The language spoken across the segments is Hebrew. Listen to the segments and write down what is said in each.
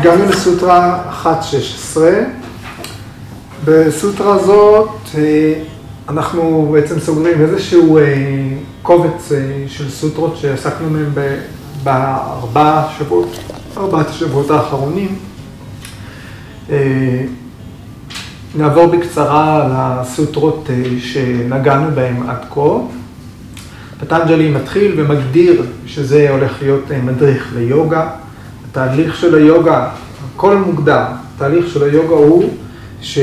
הגענו לסוטרה 1.16. בסוטרה הזאת אנחנו בעצם סוגרים איזשהו קובץ של סוטרות שעסקנו מהן בארבעה שבועות, ארבעת השבועות האחרונים. נעבור בקצרה על הסוטרות שנגענו בהן עד כה. פטנג'לי מתחיל ומגדיר שזה הולך להיות מדריך ליוגה. התהליך של היוגה, הכל מוגדר, התהליך של היוגה הוא שהוא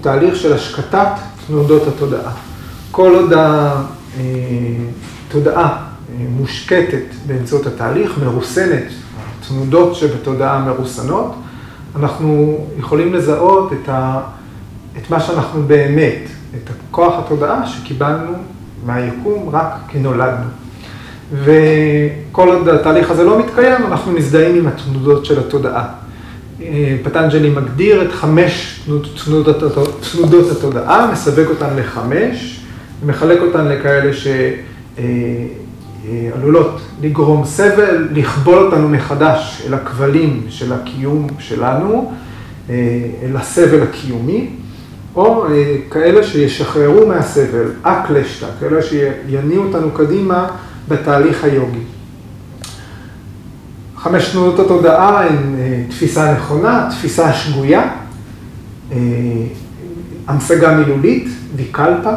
תהליך של השקטת תנודות התודעה. כל עוד התודעה מושקטת באמצעות התהליך, מרוסנת, תנודות שבתודעה מרוסנות, אנחנו יכולים לזהות את, ה, את מה שאנחנו באמת, את כוח התודעה שקיבלנו מהיקום רק כי נולדנו. וכל עוד התהליך הזה לא מתקיים, אנחנו מזדהים עם התנודות של התודעה. פטנג'לי מגדיר את חמש תנודות, התודעה, מסווג אותן לחמש, ומחלק אותן לכאלה שעלולות לגרום סבל, לכבול אותנו מחדש אל הכבלים של הקיום שלנו, אל הסבל הקיומי, או כאלה שישחררו מהסבל, אקלשטה, כאלה שיניעו אותנו קדימה בתהליך היוגי. חמש תנודות התודעה הן תפיסה נכונה, תפיסה שגויה, המשגה מילולית, ויקלפה,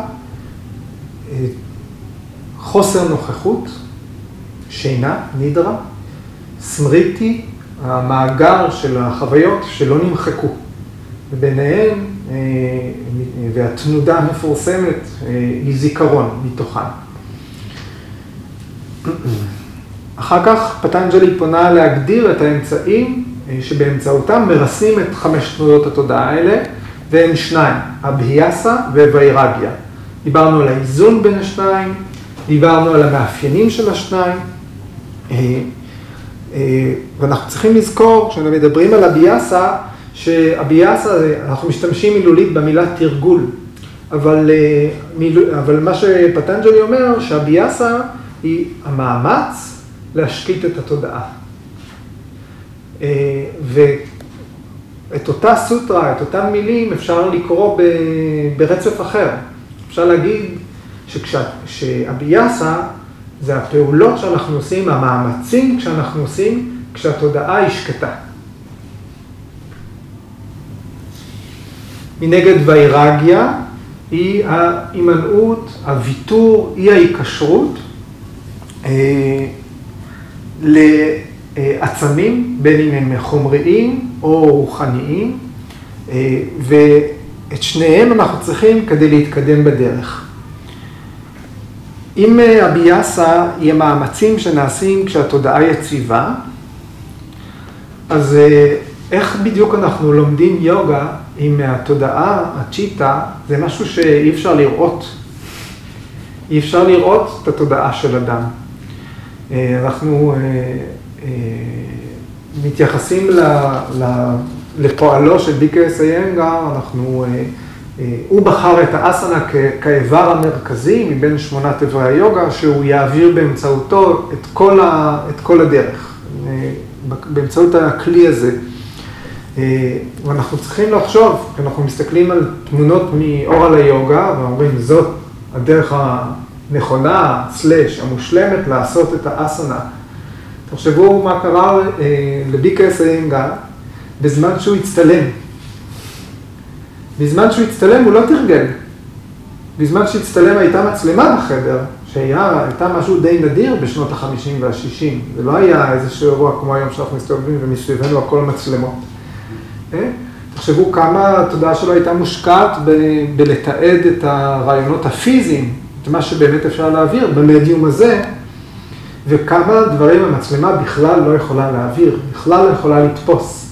חוסר נוכחות, שינה, נידרה, סמריטי, המאגר של החוויות שלא נמחקו, וביניהן, והתנודה המפורסמת היא זיכרון מתוכן. אחר כך פטנג'לי פונה להגדיר את האמצעים שבאמצעותם מרסים את חמש תנודות התודעה האלה, והם שניים, אבהיאסה ווירגיה. דיברנו על האיזון בין השניים, דיברנו על המאפיינים של השניים, ואנחנו צריכים לזכור, כשאנחנו מדברים על אבהיאסה, שאבהיאסה, אנחנו משתמשים מילולית במילה תרגול, אבל, אבל מה שפטנג'לי אומר, שאבהיאסה היא המאמץ להשקיט את התודעה. ואת אותה סוטרה, את אותן מילים, אפשר לקרוא ברצף אחר. אפשר להגיד שאביאסה זה הפעולות שאנחנו עושים, המאמצים שאנחנו עושים, כשהתודעה היא שקטה. מנגד ויירגיה היא ההימנעות, הוויתור, היא ההיקשרות. לעצמים, בין אם הם חומריים או רוחניים, ואת שניהם אנחנו צריכים כדי להתקדם בדרך. אם הביאסה היא המאמצים שנעשים כשהתודעה יציבה, אז איך בדיוק אנחנו לומדים יוגה אם התודעה, הצ'יטה, זה משהו שאי אפשר לראות. אי אפשר לראות את התודעה של אדם. אנחנו מתייחסים לפועלו של ביקרס איינגר, אנחנו, הוא בחר את האסנה כאיבר המרכזי מבין שמונת איברי היוגה, שהוא יעביר באמצעותו את כל, ה, את כל הדרך, באמצעות הכלי הזה. ואנחנו צריכים לחשוב, כשאנחנו מסתכלים על תמונות מאור על היוגה, ואומרים, זאת הדרך נכונה, סלש, המושלמת, לעשות את האסנה. תחשבו מה קרה לביקרס איינגר בזמן שהוא הצטלם. בזמן שהוא הצטלם הוא לא תרגל. בזמן שהצטלם הייתה מצלמה בחדר, שהייתה משהו די נדיר בשנות ה-50 וה-60. זה לא היה איזשהו אירוע כמו היום שאנחנו מסתובבים ומסביבנו הכל מצלמות. תחשבו כמה התודעה שלו הייתה מושקעת בלתעד את הרעיונות הפיזיים מה שבאמת אפשר להעביר במדיום הזה, וכמה דברים המצלמה בכלל לא יכולה להעביר, בכלל לא יכולה לתפוס.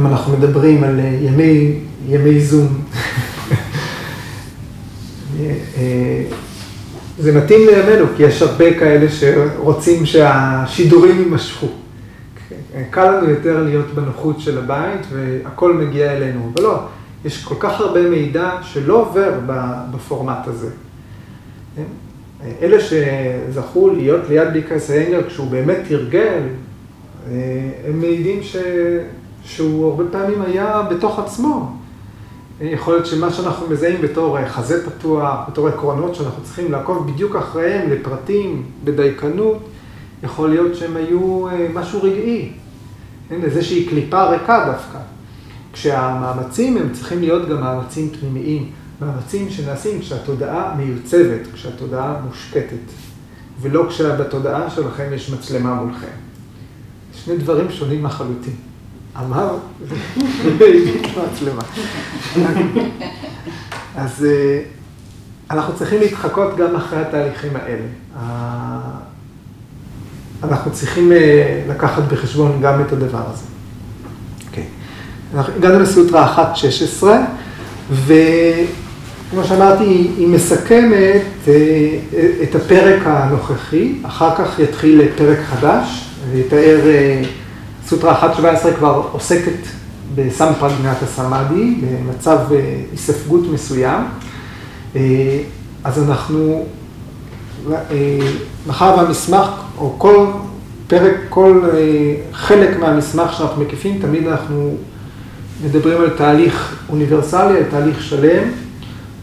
אם אנחנו מדברים על ימי, ימי זום. זה מתאים לימינו, כי יש הרבה כאלה שרוצים שהשידורים יימשכו. קל לנו יותר להיות בנוחות של הבית והכל מגיע אלינו, אבל לא. יש כל כך הרבה מידע שלא עובר בפורמט הזה. אלה שזכו להיות ליד ביקרס איינגר כשהוא באמת תרגל, הם מעידים ש... שהוא הרבה פעמים היה בתוך עצמו. יכול להיות שמה שאנחנו מזהים בתור חזה פתוח, בתור עקרונות שאנחנו צריכים לעקוב בדיוק אחריהם לפרטים, בדייקנות, יכול להיות שהם היו משהו רגעי, איזושהי קליפה ריקה דווקא. כשהמאמצים הם צריכים להיות גם מאמצים פנימיים, מאמצים שנעשים כשהתודעה מיוצבת, כשהתודעה מושקטת, ולא כשבתודעה שלכם יש מצלמה מולכם. שני דברים שונים לחלוטין. אמר, והביט מצלמה. אז אנחנו צריכים להתחקות גם אחרי התהליכים האלה. אנחנו צריכים לקחת בחשבון גם את הדבר הזה. הגענו לסוטרה 1.16, וכמו שאמרתי, היא מסכמת את הפרק הנוכחי, אחר כך יתחיל פרק חדש, ויתאר, סוטרה 1.17 כבר עוסקת בסמפרגנטה סמאדי, במצב היספגות מסוים. אז אנחנו, מאחר והמסמך, או כל פרק, כל חלק מהמסמך שאנחנו מקיפים, תמיד אנחנו מדברים על תהליך אוניברסלי, על תהליך שלם,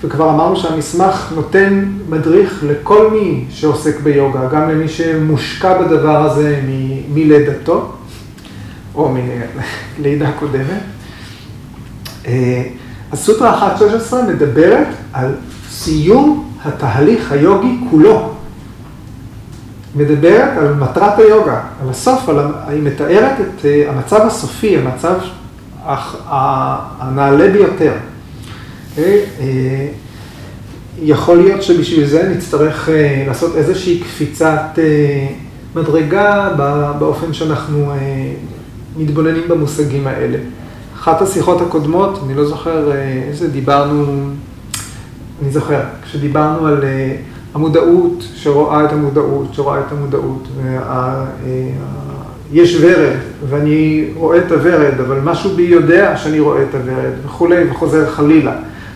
וכבר אמרנו שהמסמך נותן מדריך לכל מי שעוסק ביוגה, גם למי שמושקע בדבר הזה מלידתו, או מלידה קודמת. הסוטרה 1.16 מדברת על סיום התהליך היוגי כולו. מדברת על מטרת היוגה, על הסוף, על, היא מתארת את המצב הסופי, המצב הנעלה ביותר. יכול להיות שבשביל זה נצטרך לעשות איזושהי קפיצת מדרגה באופן שאנחנו מתבוננים במושגים האלה. אחת השיחות הקודמות, אני לא זוכר איזה דיברנו, אני זוכר, כשדיברנו על המודעות שרואה את המודעות, שרואה את המודעות, יש ורד, ואני רואה את הוורד, אבל משהו בי יודע שאני רואה את הוורד, וכולי, וחוזר חלילה.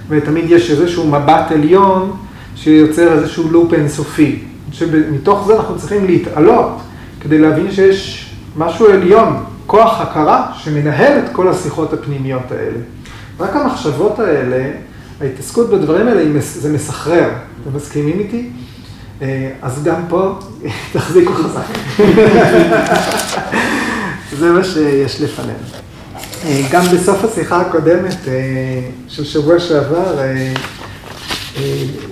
ותמיד יש איזשהו מבט עליון שיוצר איזשהו לופ אינסופי. שמתוך זה אנחנו צריכים להתעלות כדי להבין שיש משהו עליון, כוח הכרה שמנהל את כל השיחות הפנימיות האלה. רק המחשבות האלה, ההתעסקות בדברים האלה, זה מסחרר. אתם מסכימים איתי? אז גם פה, תחזיקו חזק. זה מה שיש לפנינו. גם בסוף השיחה הקודמת של שבוע שעבר,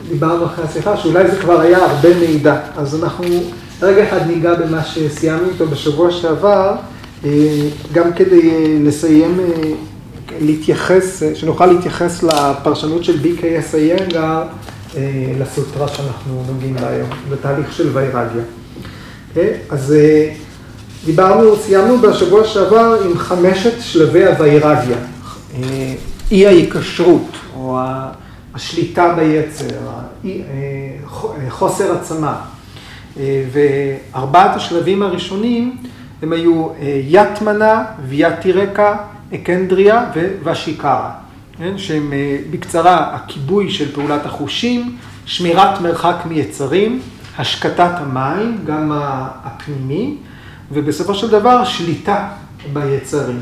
דיברנו אחרי השיחה שאולי זה כבר היה הרבה מידע. אז אנחנו רגע אחד ניגע במה שסיימנו איתו בשבוע שעבר, גם כדי לסיים, להתייחס, שנוכל להתייחס לפרשנות של BKS איינגר לסוטרה שאנחנו נוגעים בה היום, בתהליך של ויירגיה. אז דיברנו, סיימנו בשבוע שעבר עם חמשת שלבי הוויירגיה. אי ההיקשרות, או השליטה ביצר, חוסר עצמה. וארבעת השלבים הראשונים הם היו יתמנה, ויתירקה, אקנדריה וושיקרה. שהם בקצרה הכיבוי של פעולת החושים, שמירת מרחק מיצרים, השקטת המים, גם הפנימי, ובסופו של דבר שליטה ביצרים.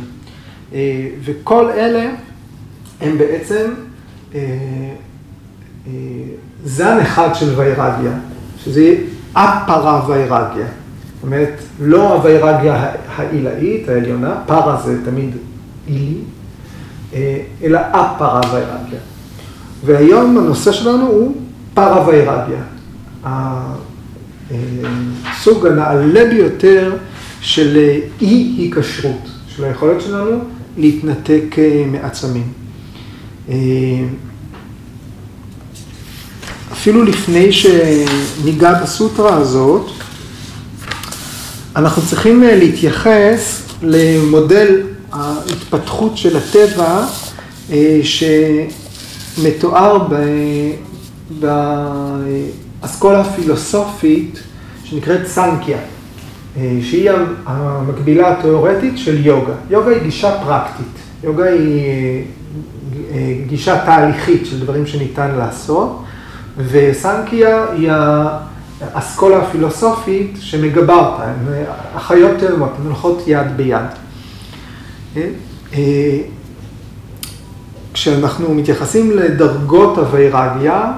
וכל אלה הם בעצם זן אחד של ויירגיה, שזה אפרה ויירגיה. זאת אומרת, לא הוויירגיה העילאית, העליונה, פרה זה תמיד עילי, אלא אפרה ויירגיה. והיום הנושא שלנו הוא פרה ויירגיה. הסוג הנעלה ביותר של אי היקשרות, של היכולת שלנו להתנתק מעצמים. אפילו לפני שניגע בסוטרה הזאת, אנחנו צריכים להתייחס למודל ההתפתחות של הטבע שמתואר באסכולה הפילוסופית שנקראת סנקיה, שהיא המקבילה התיאורטית של יוגה. יוגה היא גישה פרקטית, יוגה היא גישה תהליכית של דברים שניתן לעשות, וסנקיה היא האסכולה הפילוסופית שמגבה אותה, הן אחיות תאומות, הן הולכות יד ביד. כשאנחנו מתייחסים לדרגות הווירגיה,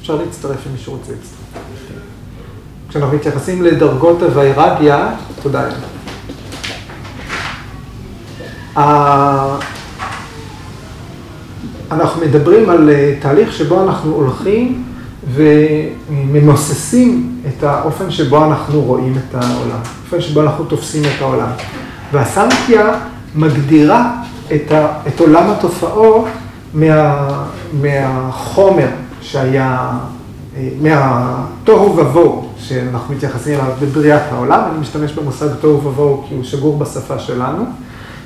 אפשר להצטרף אם מישהו רוצה להצטרף. כשאנחנו מתייחסים לדרגות הווירגיה, תודה. אנחנו מדברים על אה, תהליך שבו אנחנו הולכים וממוססים את האופן שבו אנחנו רואים את העולם, האופן שבו אנחנו תופסים את העולם. והסנקיה מגדירה את, ה, את עולם התופעות מה, מהחומר שהיה, אה, מהתוהו ובוהו שאנחנו מתייחסים אליו בבריאת העולם, אני משתמש במושג תוהו ובוהו כי הוא שגור בשפה שלנו,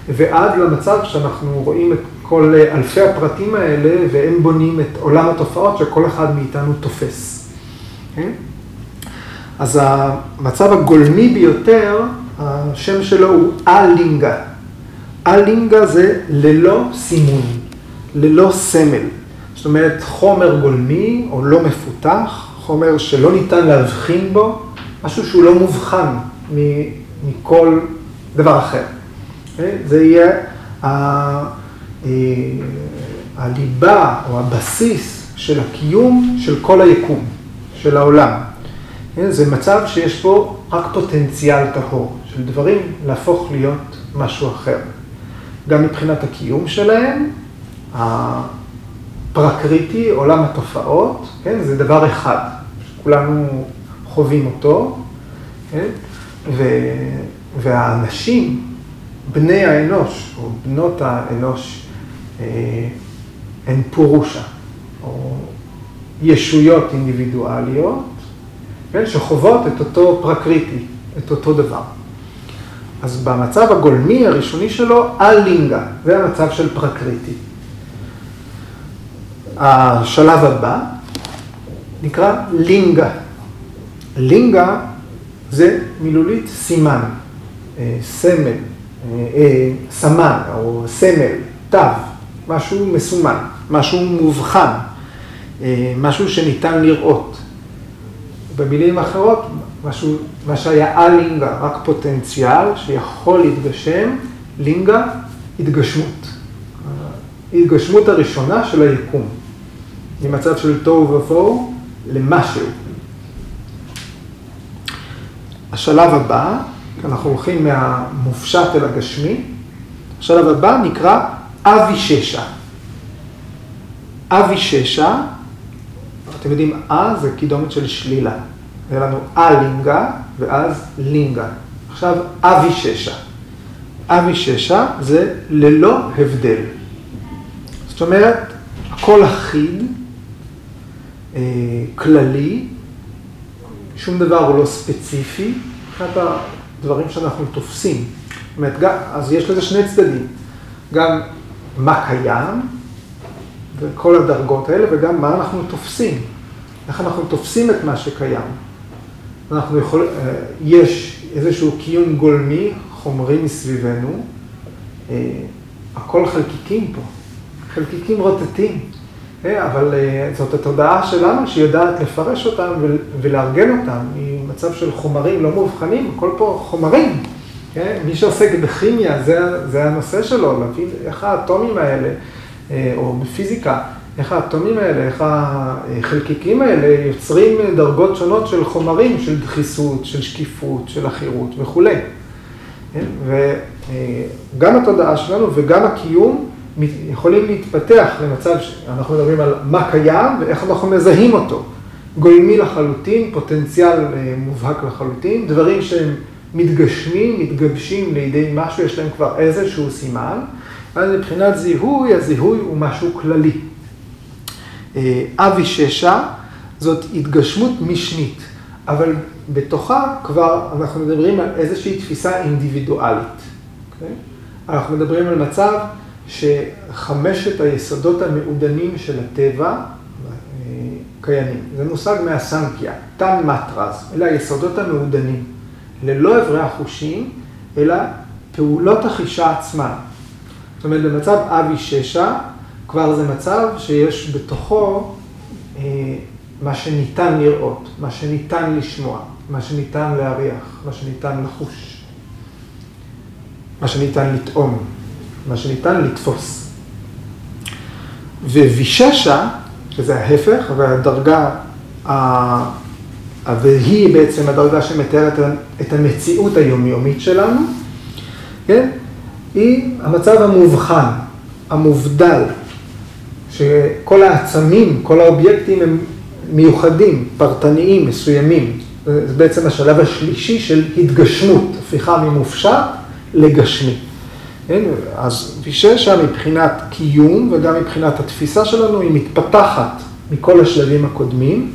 ועד למצב שאנחנו רואים את כל אלפי הפרטים האלה והם בונים את עולם התופעות שכל אחד מאיתנו תופס. כן? אז המצב הגולמי ביותר, השם שלו הוא אלינגה. אלינגה זה ללא סימון, ללא סמל. זאת אומרת, חומר גולמי או לא מפותח, חומר שלא ניתן להבחין בו, משהו שהוא לא מובחן מכל דבר אחר. אוקיי? זה יהיה אה, הליבה או הבסיס של הקיום של כל היקום, של העולם. אוקיי? זה מצב שיש בו רק פוטנציאל טהור, של דברים להפוך להיות משהו אחר. גם מבחינת הקיום שלהם, הפרקריטי, עולם התופעות, כן, זה דבר אחד, שכולנו חווים אותו, כן, ו, והאנשים, בני האנוש, או בנות האנוש, אה, הן פורושה, או ישויות אינדיבידואליות, כן, שחוות את אותו פרקריטי, את אותו דבר. אז במצב הגולמי הראשוני שלו, אלינגה, זה המצב של פרקריטי. השלב הבא נקרא לינגה. לינגה זה מילולית סימן, אה, סמל, אה, אה, סמן או סמל, תו, משהו מסומן, משהו מובחן, משהו שניתן לראות. במילים אחרות, משהו, מה שהיה א-לינגה, רק פוטנציאל שיכול להתגשם, לינגה, התגשמות. ההתגשמות הראשונה של היקום, ממצב של תוהו ובוהו למשהו. השלב הבא, אנחנו הולכים מהמופשט אל הגשמי, השלב הבא נקרא אבי ששה. אבי ששה, אתם יודעים, אה זה קידומת של שלילה. היה לנו א-לינגה ואז לינגה. עכשיו אבי ששה. אבי ששה זה ללא הבדל. זאת אומרת, הכל אחיד, אה, כללי, שום דבר הוא לא ספציפי, מבחינת הדברים שאנחנו תופסים. זאת אומרת, אז יש לזה שני צדדים, גם מה קיים, וכל הדרגות האלה, וגם מה אנחנו תופסים, איך אנחנו תופסים את מה שקיים. אנחנו יכולים, אה, יש איזשהו קיום גולמי, חומרי מסביבנו, אה, הכל חלקיקים פה, חלקיקים רוטטים, אה, אבל זאת התודעה שלנו שיודעת לפרש אותם ולארגן אותם ממצב של חומרים לא מאובחנים, הכל פה חומרים. מי שעוסק בכימיה, זה, זה הנושא שלו, להבין איך האטומים האלה, או בפיזיקה, איך האטומים האלה, איך החלקיקים האלה יוצרים דרגות שונות של חומרים, של דחיסות, של שקיפות, של עכירות וכולי. כן? וגם התודעה שלנו וגם הקיום יכולים להתפתח למצב שאנחנו מדברים על מה קיים ואיך אנחנו מזהים אותו. גולמי לחלוטין, פוטנציאל אה, מובהק לחלוטין, דברים שהם מתגשמים, מתגבשים לידי משהו, יש להם כבר איזשהו סימן, אז מבחינת זיהוי, הזיהוי הוא משהו כללי. אה, אבי ששה, זאת התגשמות משנית, אבל בתוכה כבר אנחנו מדברים על איזושהי תפיסה אינדיבידואלית. Okay? אוקיי? אנחנו מדברים על מצב שחמשת היסודות המעודנים של הטבע אה, קיימים. זה מושג מהסנקיה, תן מטרז, אלה היסודות המעודנים, ללא אברי החושים, אלא פעולות החישה עצמן. זאת אומרת, במצב אבי ששה, כבר זה מצב שיש בתוכו אה, מה שניתן לראות, מה שניתן לשמוע, מה שניתן להריח, מה שניתן לחוש, מה שניתן לטעום, מה שניתן לתפוס. וויששה, שזה ההפך, והדרגה, והיא בעצם הדרגה שמתארת את המציאות היומיומית שלנו, כן? היא המצב המובחן, המובדל, שכל העצמים, כל האובייקטים הם מיוחדים, פרטניים, מסוימים. זה בעצם השלב השלישי של התגשמות, הפיכה ממופשט לגשמי. כן? אז ויששה מבחינת קיום וגם מבחינת התפיסה שלנו היא מתפתחת מכל השלבים הקודמים,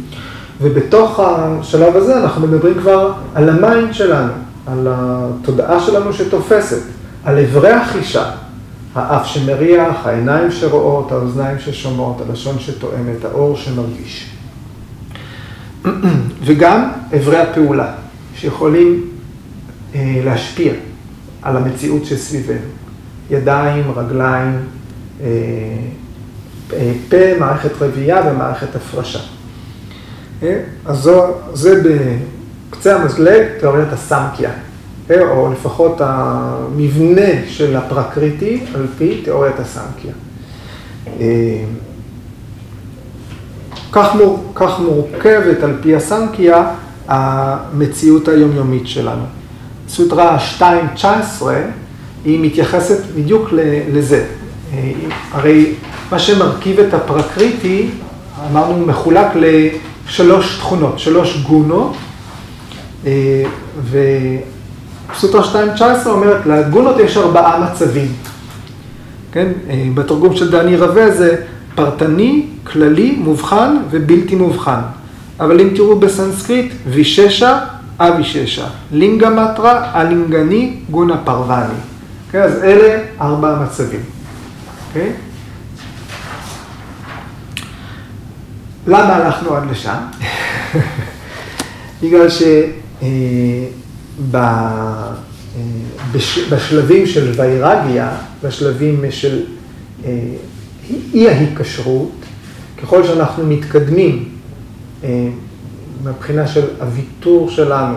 ובתוך השלב הזה אנחנו מדברים כבר על ה mind שלנו, על התודעה שלנו שתופסת, על אברי החישה, האף שמריח, העיניים שרואות, האוזניים ששומעות, הלשון שטועמת, העור שמרגיש. וגם אברי הפעולה, שיכולים אה, להשפיע על המציאות שסביבנו. ידיים, רגליים, אה, אה, פה, מערכת רבייה ומערכת הפרשה. אה, אז זו, זה בקצה המזלג תיאוריית הסמקיה, או לפחות המבנה של הפרקריטי על פי תיאוריית הסמקיה. כך, מור, כך מורכבת על פי הסמקיה המציאות היומיומית שלנו. סוטרה 2.19 היא מתייחסת בדיוק לזה. הרי מה שמרכיב את הפרקריטי, אמרנו, מחולק לשלוש תכונות, שלוש גונות, וסוטרה 2.19 אומרת, לגונות יש ארבעה מצבים. כן? בתרגום של דני רווה זה פרטני, כללי, מובחן ובלתי מובחן. אבל אם תראו בסנסקריט, ויששה, אביששה, לינגה מטרה, אלינגני, גונה פרוואני. Okay, אז אלה ארבע המצבים. Okay? אוקיי? למה הלכנו עד לשם? בגלל שבשלבים אה, של ויירגיה, בשלבים של אה, אי ההיקשרות, ככל שאנחנו מתקדמים אה, מבחינה של הוויתור שלנו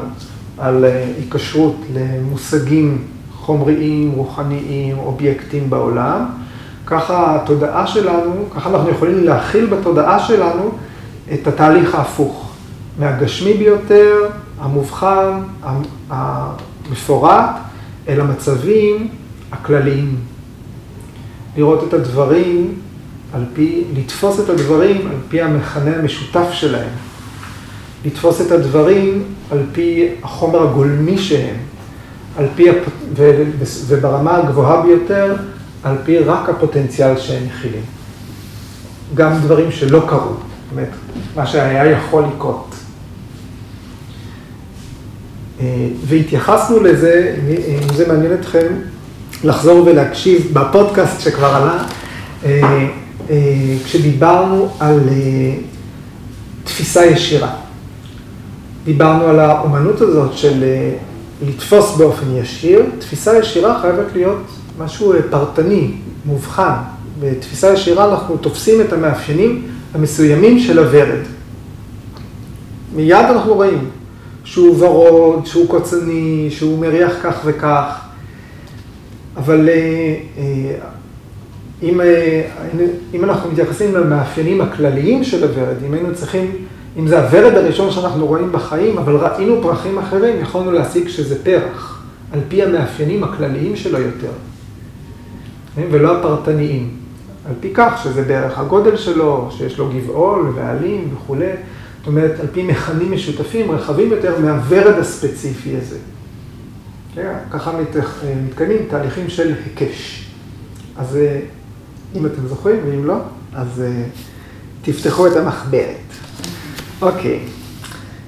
על היקשרות למושגים חומריים, רוחניים, אובייקטים בעולם, ככה התודעה שלנו, ככה אנחנו יכולים להכיל בתודעה שלנו את התהליך ההפוך, מהגשמי ביותר, המובחן, המפורט, אל המצבים הכלליים. לראות את הדברים על פי, לתפוס את הדברים על פי המכנה המשותף שלהם. לתפוס את הדברים על פי החומר הגולמי שהם, על פי, וברמה הגבוהה ביותר, על פי רק הפוטנציאל שהם מכילים. גם דברים שלא קרו, זאת אומרת, מה שהיה יכול לקרות. אה, והתייחסנו לזה, אם זה מעניין אתכם, לחזור ולהקשיב בפודקאסט שכבר עלה, אה, אה, כשדיברנו על תפיסה ישירה. דיברנו על האומנות הזאת של לתפוס באופן ישיר, תפיסה ישירה חייבת להיות משהו פרטני, מובחן. בתפיסה ישירה אנחנו תופסים את המאפיינים המסוימים של הוורד. מיד אנחנו רואים שהוא ורוד, שהוא קוצני, שהוא מריח כך וכך, אבל אה, אה, אם, אה, אם אנחנו מתייחסים למאפיינים הכלליים של הוורד, אם היינו צריכים אם זה הוורד הראשון שאנחנו רואים בחיים, אבל ראינו פרחים אחרים, יכולנו להסיק שזה פרח, על פי המאפיינים הכלליים שלו יותר? ולא הפרטניים. על פי כך שזה בערך הגודל שלו, שיש לו גבעול ועלים וכולי, זאת אומרת, על פי מכנים משותפים רחבים יותר מהוורד הספציפי הזה. כן? ככה מתקיימים תהליכים של היקש. אז אה, אם אתם זוכרים, ואם לא, אז אה, תפתחו את המחברת. אוקיי.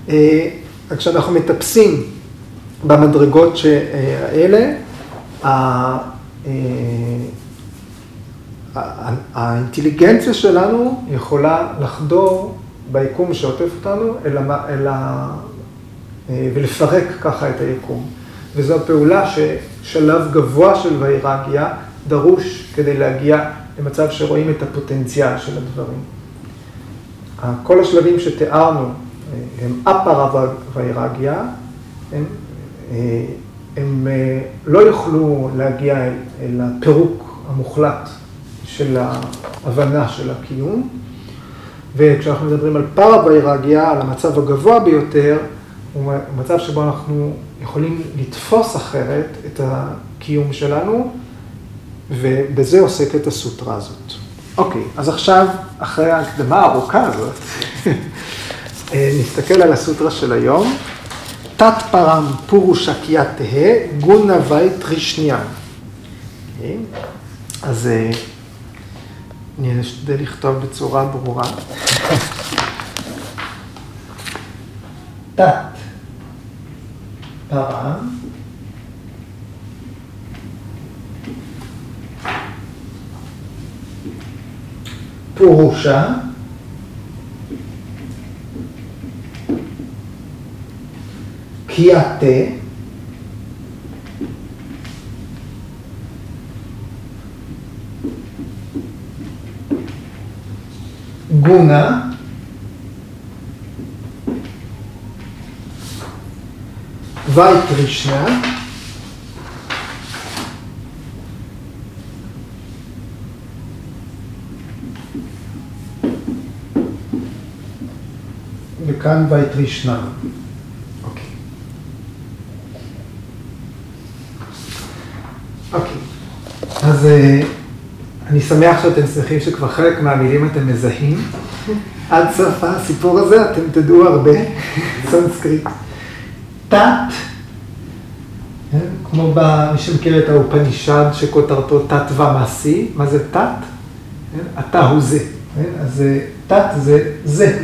אה, כשאנחנו מטפסים במדרגות האלה, אה, האינטליגנציה שלנו יכולה לחדור ביקום שעוטף אותנו אל ה... אל ה... אה, ולפרק ככה את היקום. וזו הפעולה ששלב גבוה של ויירגיה דרוש כדי להגיע למצב שרואים את הפוטנציאל של הדברים. כל השלבים שתיארנו הם אפרה ויירגיה, הם, הם לא יוכלו להגיע אל הפירוק המוחלט של ההבנה של הקיום. וכשאנחנו מדברים על פרה ויירגיה, על המצב הגבוה ביותר, הוא מצב שבו אנחנו יכולים לתפוס אחרת את הקיום שלנו, ובזה עוסקת הסוטרה הזאת. אוקיי, אז עכשיו, אחרי ההקדמה הארוכה הזאת, נסתכל על הסוטרה של היום. תת פרם פורושקיה תהא גונה וי טרישניאן. אוקיי, אז אני אשתדל לכתוב בצורה ברורה. תת פרם פורושה קייתה גונה וייטרישנה וכאן וייטרישנה. אוקיי. אוקיי. אז אני שמח שאתם שמחים שכבר חלק מהמילים אתם מזהים. עד סוף הסיפור הזה אתם תדעו הרבה סנסקריט. תת, כמו מי שמכיר את האופנישד שכותרתו תת תוום אסי, מה זה תת? אתה הוא זה. אז תת זה זה.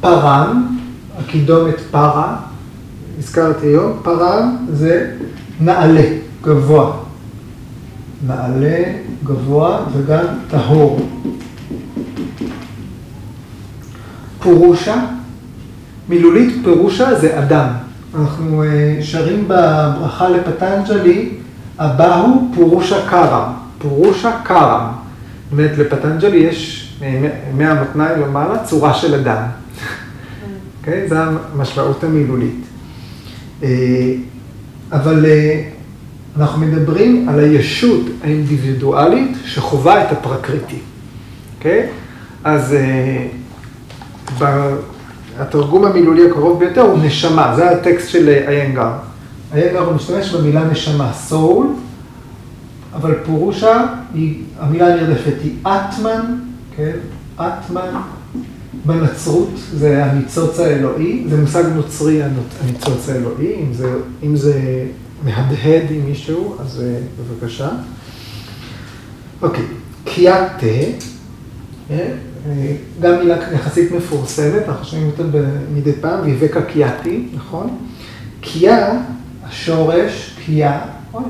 פרן, הקידומת פרה, הזכרתי היום, פרן זה נעלה, גבוה. נעלה, גבוה וגם טהור. פורושה, מילולית פירושה זה אדם. אנחנו שרים בברכה לפטנג'לי, אבהו פורושה קרם, פורושה קרם. זאת אומרת, לפטנג'לי יש מהמתנאי למעלה צורה של אדם. אוקיי? זו המשמעות המילולית. אבל אנחנו מדברים על הישות האינדיבידואלית שחווה את הפרקריטי. אוקיי? אז התרגום המילולי הקרוב ביותר הוא נשמה, זה הטקסט של איינגר. איינגר הוא משתמש במילה נשמה, soul, אבל פירושה, המילה הנרדפת היא אטמן, כן? אטמן בנצרות זה הניצוץ האלוהי, זה מושג נוצרי הניצוץ האלוהי, אם זה, אם זה מהדהד עם מישהו, אז בבקשה. אוקיי, קיאטה, גם מילה יחסית מפורסמת, אנחנו שומעים אותה מדי פעם, ויבקה קיאטי, נכון? קיאה, השורש, קיאה, אוי,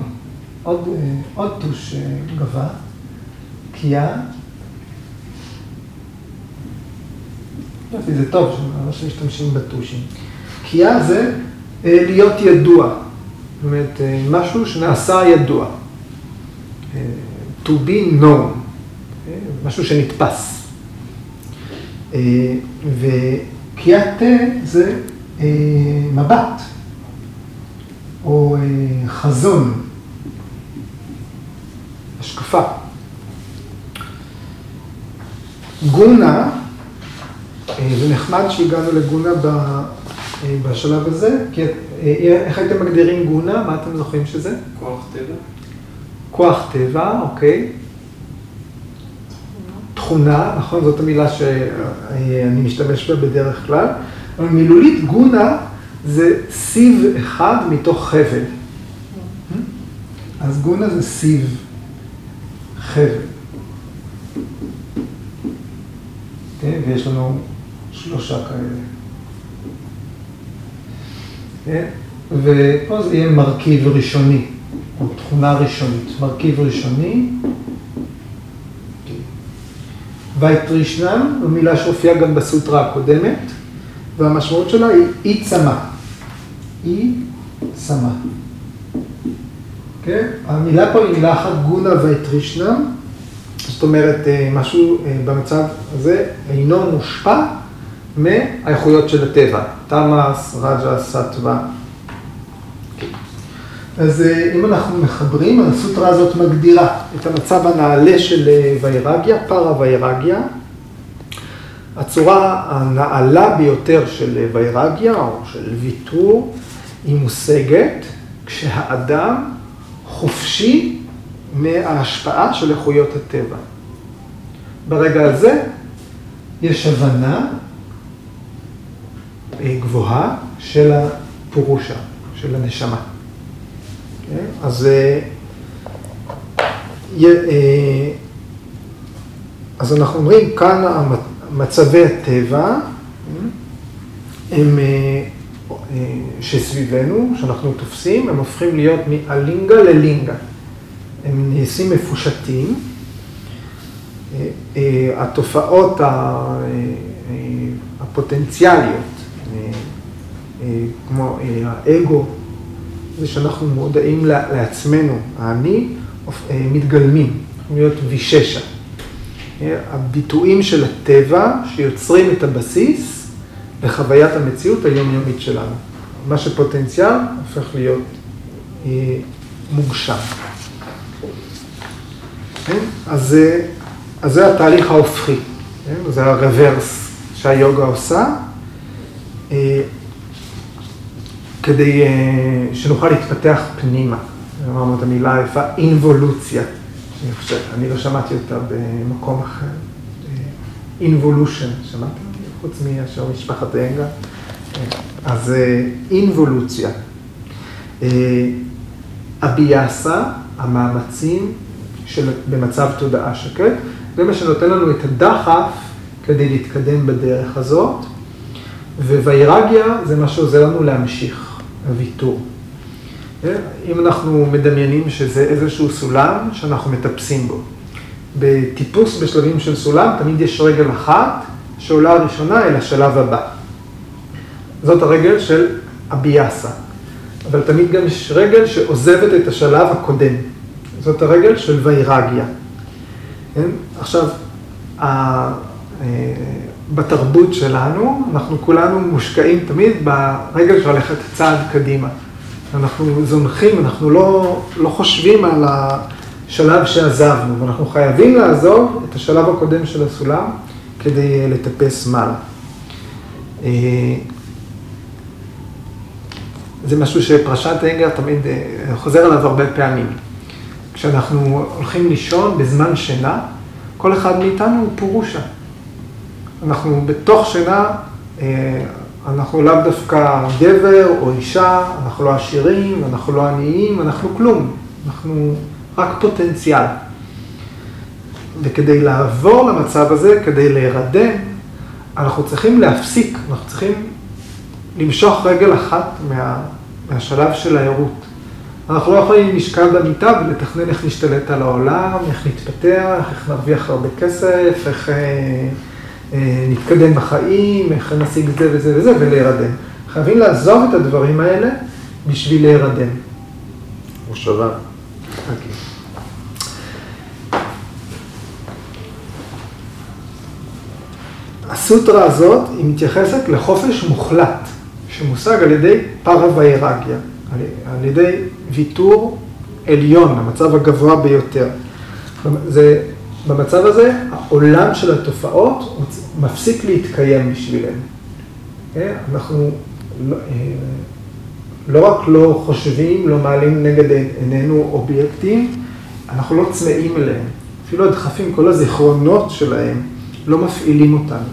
עוד, עוד טוש גבה, קיאה. יופי, זה טוב, לא שמשתמשים בטושים. קיאה זה להיות ידוע, זאת אומרת, משהו שנעשה ידוע. To be known, משהו שנתפס. וקיאת זה מבט, או חזון, השקפה. גונה, זה נחמד שהגענו לגונה בשלב הזה, כי איך הייתם מגדירים גונה? מה אתם זוכרים שזה? כוח טבע. כוח טבע, אוקיי. תכונה, נכון? זאת המילה שאני משתמש בה בדרך כלל. אבל מילולית גונה זה סיב אחד מתוך חבל. אז גונה זה סיב, חבל. כן? ויש לנו שלושה כאלה. כן? ופה זה יהיה מרכיב ראשוני, או תכונה ראשונית. מרכיב ראשוני. וייטרישנם, זו מילה שהופיעה גם בסוטרה הקודמת, והמשמעות שלה היא אי צמא. אי צמא. כן? המילה פה היא מילה אחת גונה וייטרישנם, זאת אומרת, משהו במצב הזה אינו מושפע מהאיכויות של הטבע, תמאס, רג'ה, סטווה. אז אם אנחנו מחברים, הסוטרה הזאת מגדירה את המצב הנעלה של ויירגיה, פארה ויירגיה. הצורה הנעלה ביותר של ויירגיה, או של ויתור, היא מושגת כשהאדם חופשי מההשפעה של איכויות הטבע. ברגע הזה יש הבנה גבוהה של הפורושה, של הנשמה. כן? אז, אה, אה, אז אנחנו אומרים, כאן מצבי הטבע הם אה, שסביבנו, שאנחנו תופסים, הם הופכים להיות מאלינגה ללינגה. הם נעשים מפושטים. התופעות הפוטנציאליות, כמו האגו, זה שאנחנו מודעים לעצמנו, האני, מתגלמים, יכולים להיות ויששה. הביטויים של הטבע שיוצרים את הבסיס לחוויית המציאות היומיומית שלנו. מה שפוטנציאל הופך להיות אה, מוגשם. כן? אז, אז זה התהליך ההופכי, כן? זה הרוורס שהיוגה עושה. אה, כדי אה, שנוכל להתפתח פנימה. אמרנו את המילה היפה, אינבולוציה. אני חושב, אני לא שמעתי אותה במקום אחר. אינבולושן, שמעת? חוץ מאשר משפחת אנגה. אז אינבולוציה. אביאסה, המאמצים של, במצב תודעה שקט, זה מה שנותן לנו את הדחף כדי להתקדם בדרך הזאת, ווירגיה זה מה שעוזר לנו להמשיך. הוויתור. אם אנחנו מדמיינים שזה איזשהו סולם שאנחנו מטפסים בו. בטיפוס בשלבים של סולם תמיד יש רגל אחת שעולה ראשונה אל השלב הבא. זאת הרגל של אביאסה. אבל תמיד גם יש רגל שעוזבת את השלב הקודם. זאת הרגל של ויירגיה. כן? עכשיו, בתרבות שלנו, אנחנו כולנו מושקעים תמיד ברגל שהולכת צעד קדימה. אנחנו זונחים, אנחנו לא, לא חושבים על השלב שעזבנו, ואנחנו חייבים לעזוב את השלב הקודם של הסולם כדי אה, לטפס מעלה. אה, זה משהו שפרשת אנגר תמיד אה, חוזר עליו הרבה פעמים. כשאנחנו הולכים לישון בזמן שינה, כל אחד מאיתנו הוא פורושה. אנחנו בתוך שינה, אה, אנחנו לאו דווקא גבר או אישה, אנחנו לא עשירים, אנחנו לא עניים, אנחנו כלום, אנחנו רק פוטנציאל. וכדי לעבור למצב הזה, כדי להירדם, אנחנו צריכים להפסיק, אנחנו צריכים למשוך רגל אחת מה, מהשלב של הערות. אנחנו לא יכולים לשכב במיטה ולתכנן איך נשתלט על העולם, איך נתפתח, איך נרוויח הרבה כסף, איך... אה, נתקדם בחיים, איך נשיג זה וזה וזה, ולהירדם. חייבים לעזוב את הדברים האלה בשביל להירדם. מושבה. הסוטרה הזאת, היא מתייחסת לחופש מוחלט, שמושג על ידי פרה ויירגיה, על ידי ויתור עליון, המצב הגבוה ביותר. זה במצב הזה, העולם של התופעות מפסיק להתקיים בשבילנו. כן? אנחנו לא, אה, לא רק לא חושבים, לא מעלים נגד עינינו אובייקטים, אנחנו לא צמאים אליהם. אפילו הדחפים, כל הזיכרונות שלהם, לא מפעילים אותנו.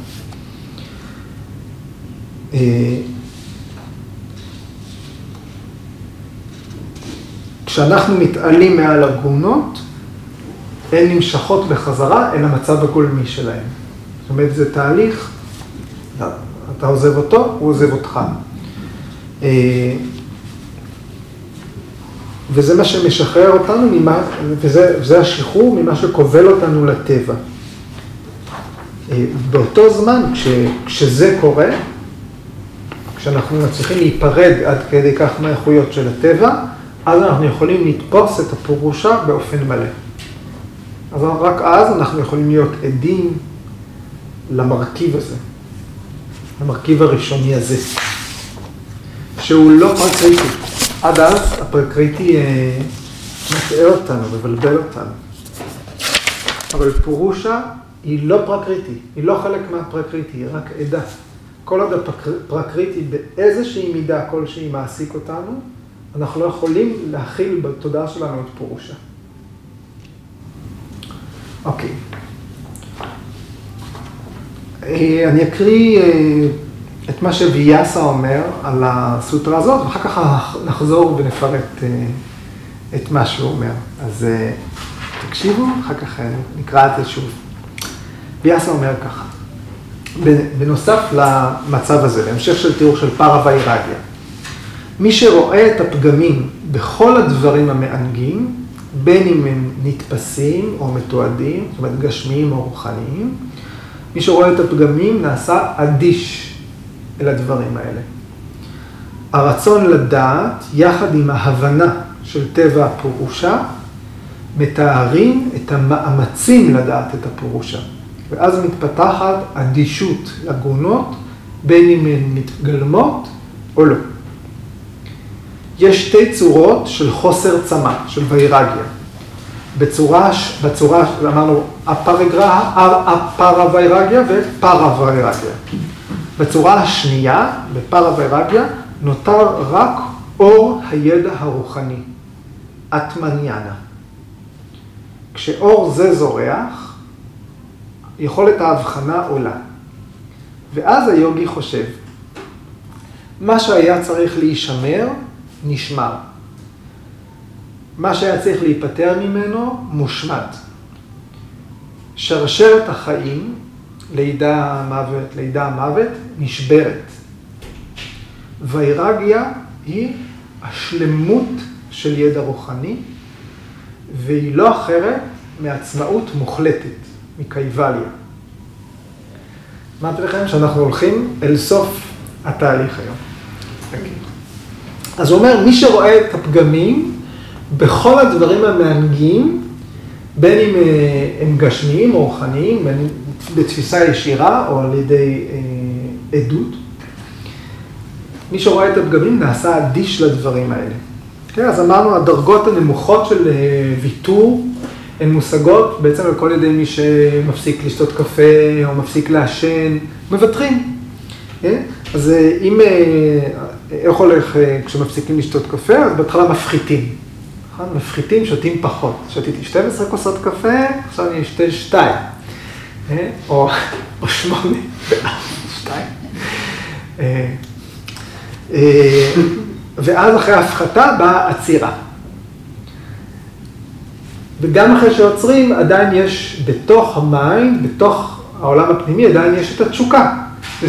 אה, כשאנחנו מתעלים מעל הגונות, הן נמשכות בחזרה אל המצב הגולמי שלהן. זאת אומרת, זה תהליך, אתה עוזב אותו, הוא עוזב אותך. אה, וזה מה שמשחרר אותנו, ממה, וזה, וזה השחרור ממה שכובל אותנו לטבע. אה, באותו זמן, כש, כשזה קורה, כשאנחנו מצליחים להיפרד עד כדי כך מהאיכויות של הטבע, אז אנחנו יכולים לתפוס את הפורושה באופן מלא. אז רק אז אנחנו יכולים להיות עדים למרכיב הזה, למרכיב הראשוני הזה, שהוא לא פרקריטי. עד אז הפרקריטי אה, מטעה אותנו, מבלבל אותנו. אבל פורושה היא לא פרקריטי, היא לא חלק מהפרקריטי, היא רק עדה. כל עוד הפרקריטי באיזושהי מידה כלשהי מעסיק אותנו, אנחנו לא יכולים להכיל בתודעה שלנו את פורושה. אוקיי. אה, אני אקריא אה, את מה שוויאסה אומר על הסוטרה הזאת, ואחר כך נחזור ונפרט אה, את מה שהוא אומר. אז תקשיבו, אחר כך נקרא את זה שוב. ויאסה אומר ככה, בנוסף למצב הזה, בהמשך של תיאור של פארה ויירגיה, מי שרואה את הפגמים בכל הדברים המענגים, בין אם הם נתפסים או מתועדים, זאת אומרת גשמיים או רוחניים, מי שרואה את הפגמים נעשה אדיש אל הדברים האלה. הרצון לדעת, יחד עם ההבנה של טבע הפורושה, מתארים את המאמצים לדעת את הפורושה. ואז מתפתחת אדישות לגונות, בין אם הן מתגלמות או לא. יש שתי צורות של חוסר צמא, של ויירגיה. בצורה, בצורה, אמרנו, הפרה ויירגיה ופרה ויירגיה. בצורה השנייה, בפרה ויירגיה, נותר רק אור הידע הרוחני, אטמניאנה. כשאור זה זורח, יכולת ההבחנה עולה. ואז היוגי חושב, מה שהיה צריך להישמר, נשמר. מה שהיה צריך להיפטר ממנו, מושמט. שרשרת החיים, לידה המוות, לידה המוות, נשברת. ויירגיה היא השלמות של ידע רוחני, והיא לא אחרת מעצמאות מוחלטת, מקייבליה. אמרתי לכם שאנחנו הולכים אל סוף התהליך היום. אז הוא אומר, מי שרואה את הפגמים בכל הדברים המענגים, בין אם אה, הם גשמיים או רוחניים, בין בתפיסה ישירה או על ידי אה, עדות, מי שרואה את הפגמים נעשה אדיש לדברים האלה. כן, אז אמרנו, הדרגות הנמוכות של אה, ויתור הן מושגות בעצם על כל ידי מי שמפסיק לשתות קפה או מפסיק לעשן, מוותרים. כן? אז אם איך הולך אה, כשמפסיקים לשתות קפה? אז בהתחלה מפחיתים. נכון? מפחיתים, שותים פחות. שתיתי 12 כוסות קפה, עכשיו אני אשתה 2. אה? או 8 2. אה, ואז אחרי ההפחתה באה עצירה. וגם אחרי שעוצרים, עדיין יש בתוך המים, בתוך העולם הפנימי, עדיין יש את התשוקה.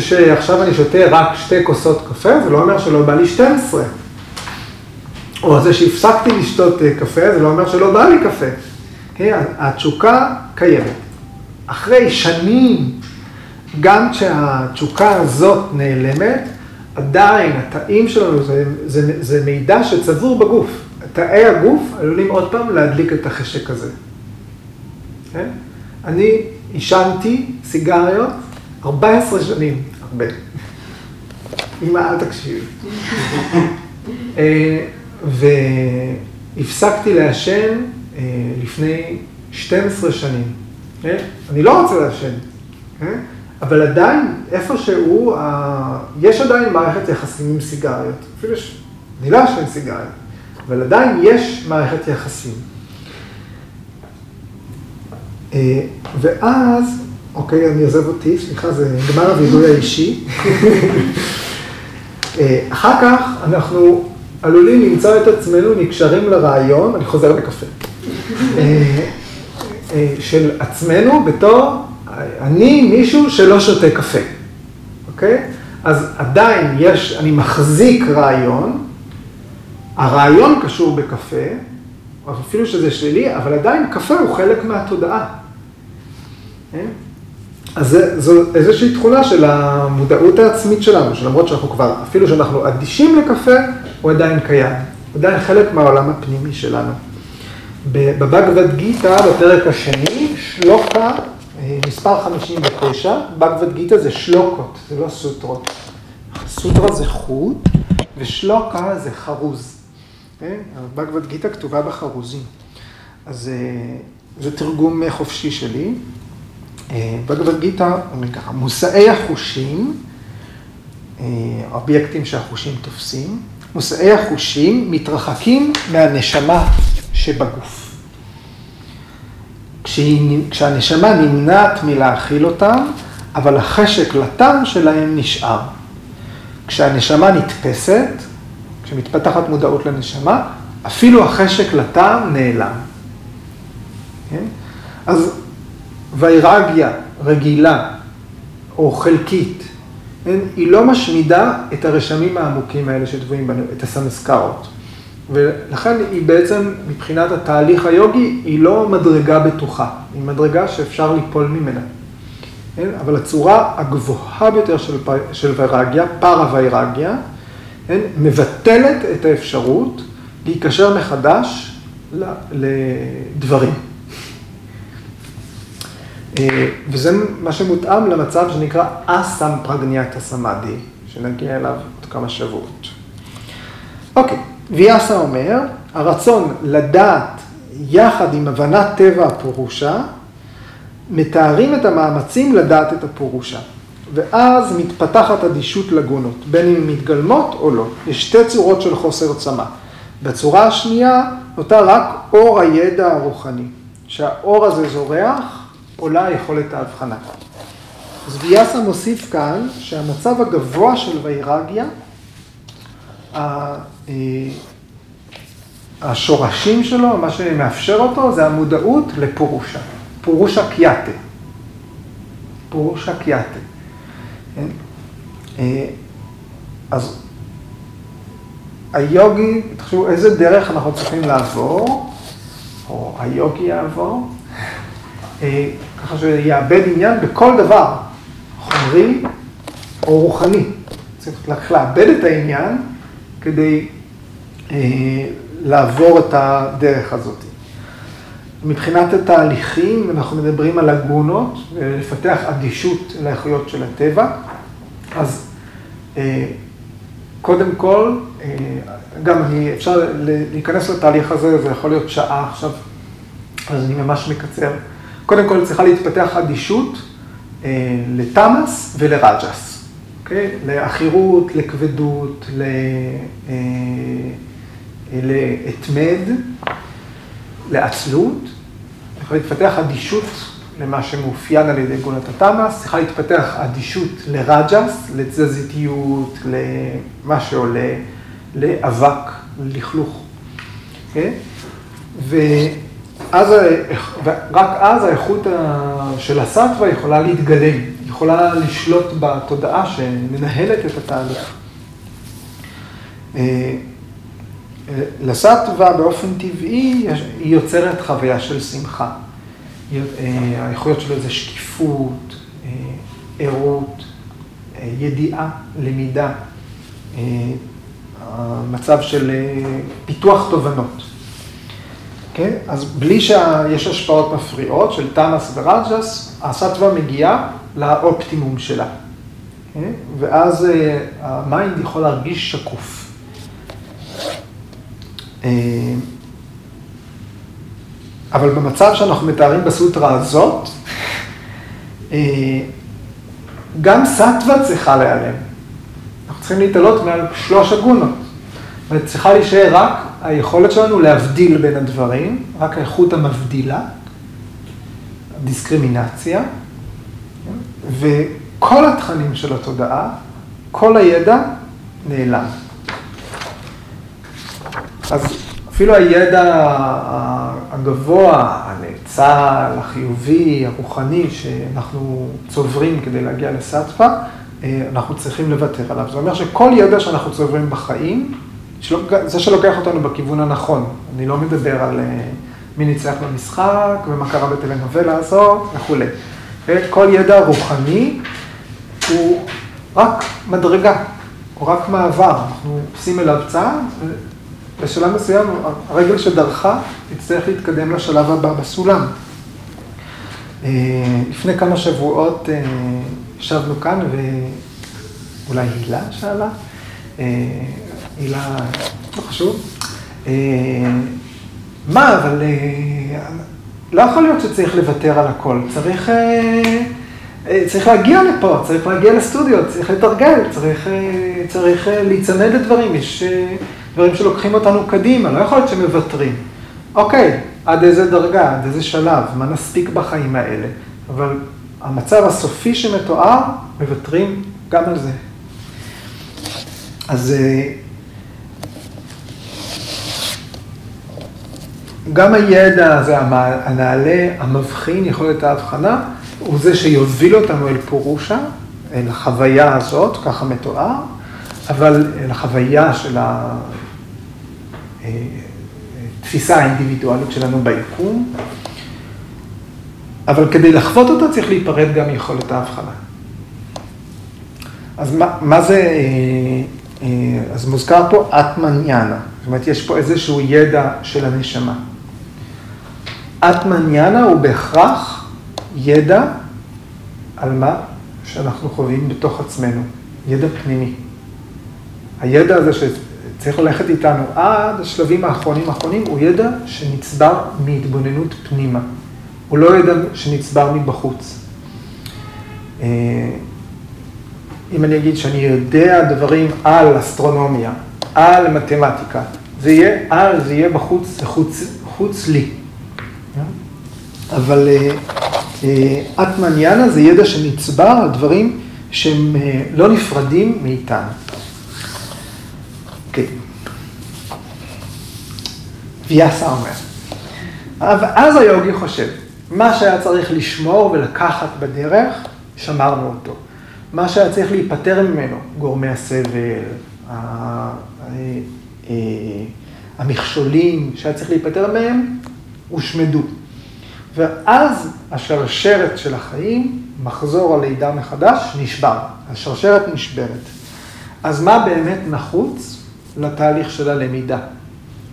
שעכשיו אני שותה רק שתי כוסות קפה, זה לא אומר שלא בא לי 12. או זה שהפסקתי לשתות אה, קפה, זה לא אומר שלא בא לי קפה. כן, התשוקה קיימת. אחרי שנים, גם כשהתשוקה הזאת נעלמת, עדיין התאים שלנו זה, זה, זה מידע שצבור בגוף. תאי הגוף עלולים עוד פעם להדליק את החשק הזה. כן? אני עישנתי סיגריות 14 שנים, הרבה. אמא, אל תקשיבי. אה, והפסקתי לעשן אה, לפני 12 שנים. אה? אני לא רוצה לעשן, אבל עדיין, איפשהו, יש עדיין מערכת יחסים עם סיגריות. אפילו ש... אני לא אעשן סיגריות, אבל עדיין יש מערכת יחסים. ואז אוקיי, אני עוזב אותי, סליחה, זה נגמר הווידוי האישי. אה, אחר כך אנחנו עלולים למצוא את עצמנו נקשרים לרעיון, אני חוזר לקפה, אה, אה, של עצמנו בתור אני מישהו שלא שותה קפה, אוקיי? אז עדיין יש, אני מחזיק רעיון, הרעיון קשור בקפה, אפילו שזה שלילי, אבל עדיין קפה הוא חלק מהתודעה. אז זו איזושהי תכונה של המודעות העצמית שלנו, שלמרות שאנחנו כבר, אפילו שאנחנו אדישים לקפה, הוא עדיין קיים. הוא עדיין חלק מהעולם הפנימי שלנו. בבגבד גיתא, בפרק השני, שלוקה, אה, מספר 59, בגבד גיתא זה שלוקות, זה לא סוטרות. סוטרה זה חוט, ושלוקה זה חרוז. כן? בגבד גיתא כתובה בחרוזים. אז אה, זה תרגום חופשי שלי. בגבד גיתא אומר ככה, מושאי החושים, אובייקטים שהחושים תופסים, מושאי החושים מתרחקים מהנשמה שבגוף. כשהיא, כשהנשמה נמנעת מלהאכיל אותם, אבל החשק לטעם שלהם נשאר. כשהנשמה נתפסת, כשמתפתחת מודעות לנשמה, אפילו החשק לטעם נעלם. כן? אז ויירגיה רגילה או חלקית, כן? היא לא משמידה את הרשמים העמוקים האלה שטבועים בנו, את הסמסקרות. ולכן היא בעצם, מבחינת התהליך היוגי, היא לא מדרגה בטוחה, היא מדרגה שאפשר ליפול ממנה. כן? אבל הצורה הגבוהה ביותר של, של ויירגיה, פארה ויירגיה, כן? מבטלת את האפשרות להיקשר מחדש לדברים. אה, וזה מה שמותאם למצב שנקרא אסם פרגניאטה סמאדי, שנגיע אליו עוד כמה שבועות. אוקיי, ויאסה אומר, הרצון לדעת יחד עם הבנת טבע הפורושה, מתארים את המאמצים לדעת את הפורושה. ואז מתפתחת אדישות לגונות, בין אם מתגלמות או לא. יש שתי צורות של חוסר צמא. בצורה השנייה נותר רק אור הידע הרוחני. שהאור הזה זורח, עולה יכולת ההבחנה. אז ויאסה מוסיף כאן שהמצב הגבוה של ויירגיה, אה, השורשים שלו, מה שמאפשר אותו, זה המודעות לפורושה. פורושה קיאטה. פורושה קיאטה. כן? אה, אז היוגי, תחשבו איזה דרך אנחנו צריכים לעבור, או היוגי יעבור, ככה שיאבד עניין בכל דבר, חומרי או רוחני. צריך לאבד את העניין כדי אה, לעבור את הדרך הזאת. מבחינת התהליכים, אנחנו מדברים על הגונות, לפתח אדישות לאיכויות של הטבע. אז אה, קודם כל, אה, גם אני, אפשר להיכנס לתהליך הזה, זה יכול להיות שעה עכשיו, אז אני ממש מקצר. קודם כל צריכה להתפתח אדישות אה, לתמאס ולרג'ס, אוקיי? לעכירות, לכבדות, להתמד, לעצלות. יכולה להתפתח אדישות למה שמאופיין על ידי גונת התמאס, צריכה להתפתח אדישות לרג'ס, לתזזיתיות, למה שעולה, לאבק, ללכלוך. Okay? ואז, רק אז האיכות של הסטווה יכולה להתגלם, יכולה לשלוט בתודעה שמנהלת את התהליך. אה, לסטווה באופן טבעי היא יוצרת חוויה של שמחה. אה, האיכויות שלו זה שקיפות, אה, ערות, ידיעה, למידה, מצב של פיתוח תובנות. כן? אז בלי שיש השפעות מפריעות של טאנס ורג'ס, הסטווה מגיעה לאופטימום שלה. כן? ואז אה, ה mind יכול להרגיש שקוף. אה, אבל במצב שאנחנו מתארים בסוטרה הזאת, אה, גם סטווה צריכה להיעלם. אנחנו צריכים להתעלות מעל שלוש הגונות. וצריכה להישאר רק היכולת שלנו להבדיל בין הדברים, רק האיכות המבדילה, דיסקרימינציה, וכל התכנים של התודעה, כל הידע נעלם. אז אפילו הידע הגבוה, הנאצל, החיובי, הרוחני, שאנחנו צוברים כדי להגיע לסטפה, אה, אנחנו צריכים לוותר עליו. זה אומר שכל ידע שאנחנו צוברים בחיים, זה שלוקח אותנו בכיוון הנכון. אני לא מדבר על אה, מי ניצח במשחק ומה קרה בטלנובלה הזאת וכולי. כל ידע רוחני הוא רק מדרגה, הוא רק מעבר. אנחנו עושים אליו צעד בשלב מסוים, הרגל שדרכה תצטרך להתקדם לשלב הבא בסולם. אה, לפני כמה שבועות אה, ישבנו כאן, ואולי הילה שאלה, אה, הילה, לא חשוב, מה, אבל לא יכול להיות שצריך לוותר על הכל, צריך, צריך להגיע לפה, צריך להגיע לסטודיו, צריך לתרגל, צריך, צריך להיצמד לדברים, יש דברים שלוקחים אותנו קדימה, לא יכול להיות שמוותרים. אוקיי, עד איזה דרגה, עד איזה שלב, מה נספיק בחיים האלה. אבל המצב הסופי שמתואר, מוותרים גם על זה. אז גם הידע הזה, הנעלה, המבחין, יכולת ההבחנה, הוא זה שיוביל אותנו אל פורושה, אל החוויה הזאת, ככה מתואר, אבל אל החוויה של ה... אה, התפיסה האינדיבידואלית שלנו ביקום, אבל כדי לחוות אותה צריך להיפרד גם מיכולת ההבחנה. אז מה, מה זה, אה, אה, אז מוזכר פה אטמניאנה, זאת אומרת יש פה איזשהו ידע של הנשמה. אטמניאנה הוא בהכרח ידע על מה שאנחנו חווים בתוך עצמנו, ידע פנימי. הידע הזה צריך ללכת איתנו עד השלבים האחרונים האחרונים, הוא ידע שנצבר מהתבוננות פנימה. הוא לא ידע שנצבר מבחוץ. אה, אם אני אגיד שאני יודע דברים על אסטרונומיה, על מתמטיקה, זה יהיה על, זה יהיה בחוץ, זה חוץ, חוץ לי. אבל אטמניאנה אה, זה ידע שנצבר על דברים שהם אה, לא נפרדים מאיתנו. אוקיי. ויאסה אומר. אז היוגי חושב, מה שהיה צריך לשמור ולקחת בדרך, שמרנו אותו. מה שהיה צריך להיפטר ממנו, גורמי הסבל, אה, המכשולים שהיה צריך להיפטר מהם, הושמדו. ואז השרשרת של החיים, מחזור הלידה מחדש, נשבר. השרשרת נשברת. אז מה באמת נחוץ? לתהליך של הלמידה,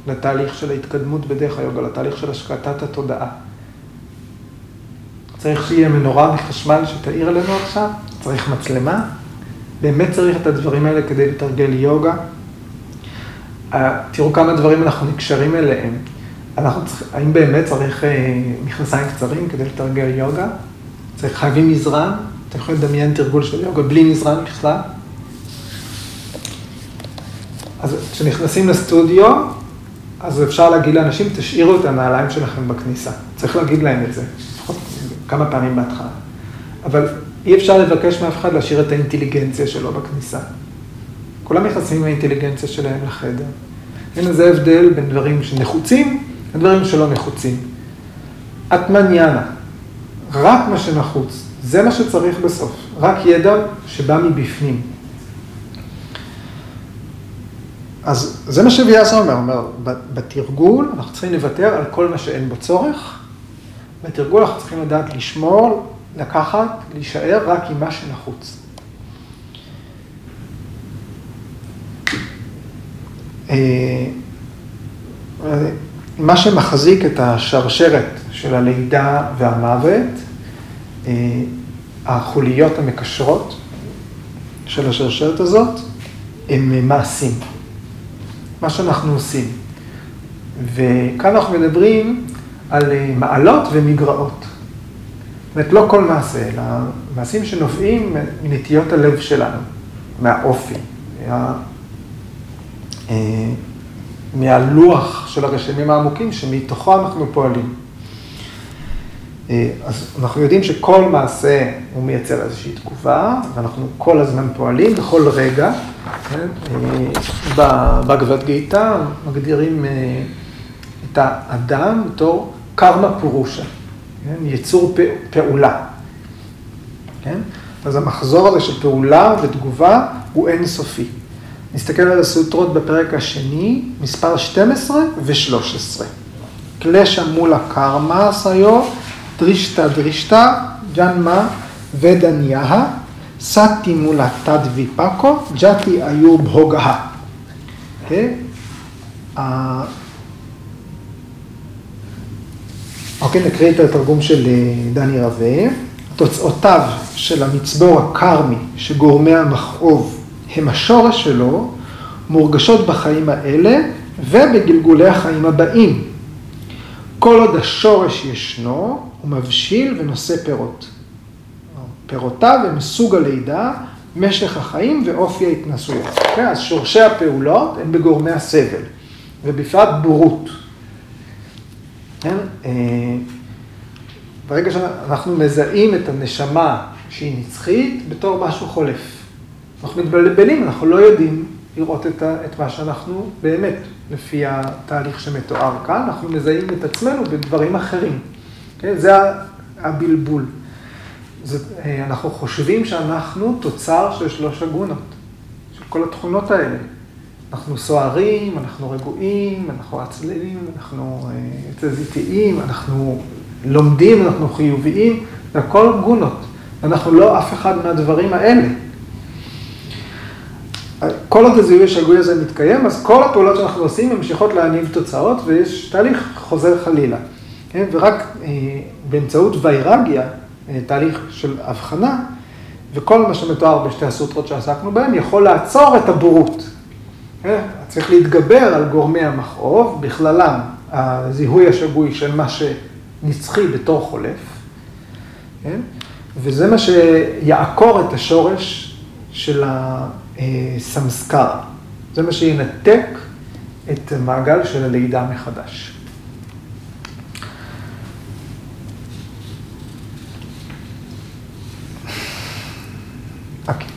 לתהליך של ההתקדמות בדרך היוגה, לתהליך של השקטת התודעה. צריך שיהיה מנורה מחשמל שתאיר עלינו עכשיו, צריך מצלמה, באמת צריך את הדברים האלה כדי לתרגל יוגה. אה, תראו כמה דברים אנחנו נקשרים אליהם. אנחנו צריכים, האם באמת צריך אה, מכנסיים קצרים כדי לתרגל יוגה? צריך חייבים מזרן? אתם יכולים לדמיין תרגול של יוגה בלי מזרן בכלל? אז כשנכנסים לסטודיו, אז אפשר להגיד לאנשים, תשאירו את הנעליים שלכם בכניסה. צריך להגיד להם את זה, לפחות כמה פעמים בהתחלה. אבל אי אפשר לבקש מאף אחד להשאיר את האינטליגנציה שלו בכניסה. כולם נכנסים עם האינטליגנציה שלהם לחדר. אין לזה הבדל בין דברים שנחוצים לדברים שלא נחוצים. אטמניאנה, רק מה שנחוץ, זה מה שצריך בסוף, רק ידע שבא מבפנים. אז זה מה שוויאסה אומר, אומר, בתרגול אנחנו צריכים לוותר על כל מה שאין בו צורך, בתרגול אנחנו צריכים לדעת לשמור, לקחת, להישאר רק עם מה שנחוץ. אה, מה שמחזיק את השרשרת של הלידה והמוות, אה, החוליות המקשרות של השרשרת הזאת, הם מעשים. מה שאנחנו עושים. וכאן אנחנו מדברים על אה, מעלות ומגרעות. זאת אומרת, לא כל מעשה, אלא מעשים שנובעים מנטיות הלב שלנו, מהאופי, מה... מהלוח של הרשמים העמוקים שמתוכו אנחנו פועלים. אה, אז אנחנו יודעים שכל מעשה הוא מייצר איזושהי תגובה, ואנחנו כל הזמן פועלים בכל רגע. אה, בגבד גיתא מגדירים אה, את האדם בתור קרמה פורושה, כן? יצור פעולה. כן? אז המחזור הזה של פעולה ותגובה הוא אינסופי. נסתכל על הסוטרות בפרק השני, מספר 12 ו-13. קלשה מולה קרמה סיו, דרישתא דרישתא, ג'נמה ודנייה, סאטי מולה תד ויפקו, ג'אטי איוב הוגה. אוקיי, נקריא את התרגום של אה, דני רווה. תוצאותיו של המצבור הכרמי שגורמי המכאוב הם השורש שלו, מורגשות בחיים האלה ובגלגולי החיים הבאים. כל עוד השורש ישנו, הוא מבשיל ונושא פירות. פירותיו הם סוג הלידה, משך החיים ואופי ההתנסויות. Okay, אוקיי? אז שורשי הפעולות הם בגורמי הסבל, ובפרט בורות. כן? אה, ברגע שאנחנו מזהים את הנשמה שהיא נצחית בתור משהו חולף. אנחנו מתבלבלים, אנחנו לא יודעים לראות את, ה, את מה שאנחנו באמת, לפי התהליך שמתואר כאן, אנחנו מזהים את עצמנו בדברים אחרים. כן? זה הבלבול. זה, אה, אנחנו חושבים שאנחנו תוצר של שלוש הגונות, של כל התכונות האלה. אנחנו סוערים, אנחנו רגועים, אנחנו עצלנים, אנחנו אה, תזיתיים, אנחנו לומדים, אנחנו חיוביים, זה הכל גונות. אנחנו לא אף אחד מהדברים האלה. כל עוד הזיהוי השגוי הזה מתקיים, אז כל הפעולות שאנחנו עושים ממשיכות להניב תוצאות, ויש תהליך חוזר חלילה. כן? ורק אה, באמצעות ויירגיה, אה, תהליך של הבחנה, וכל מה שמתואר בשתי הסוטרות שעסקנו בהן, יכול לעצור את הבורות. כן? צריך להתגבר על גורמי המכאוב, בכללם הזיהוי השגוי של מה שנצחי בתור חולף, כן? וזה מה שיעקור את השורש של הסמסקר. זה מה שינתק את המעגל של הלידה מחדש. אוקיי.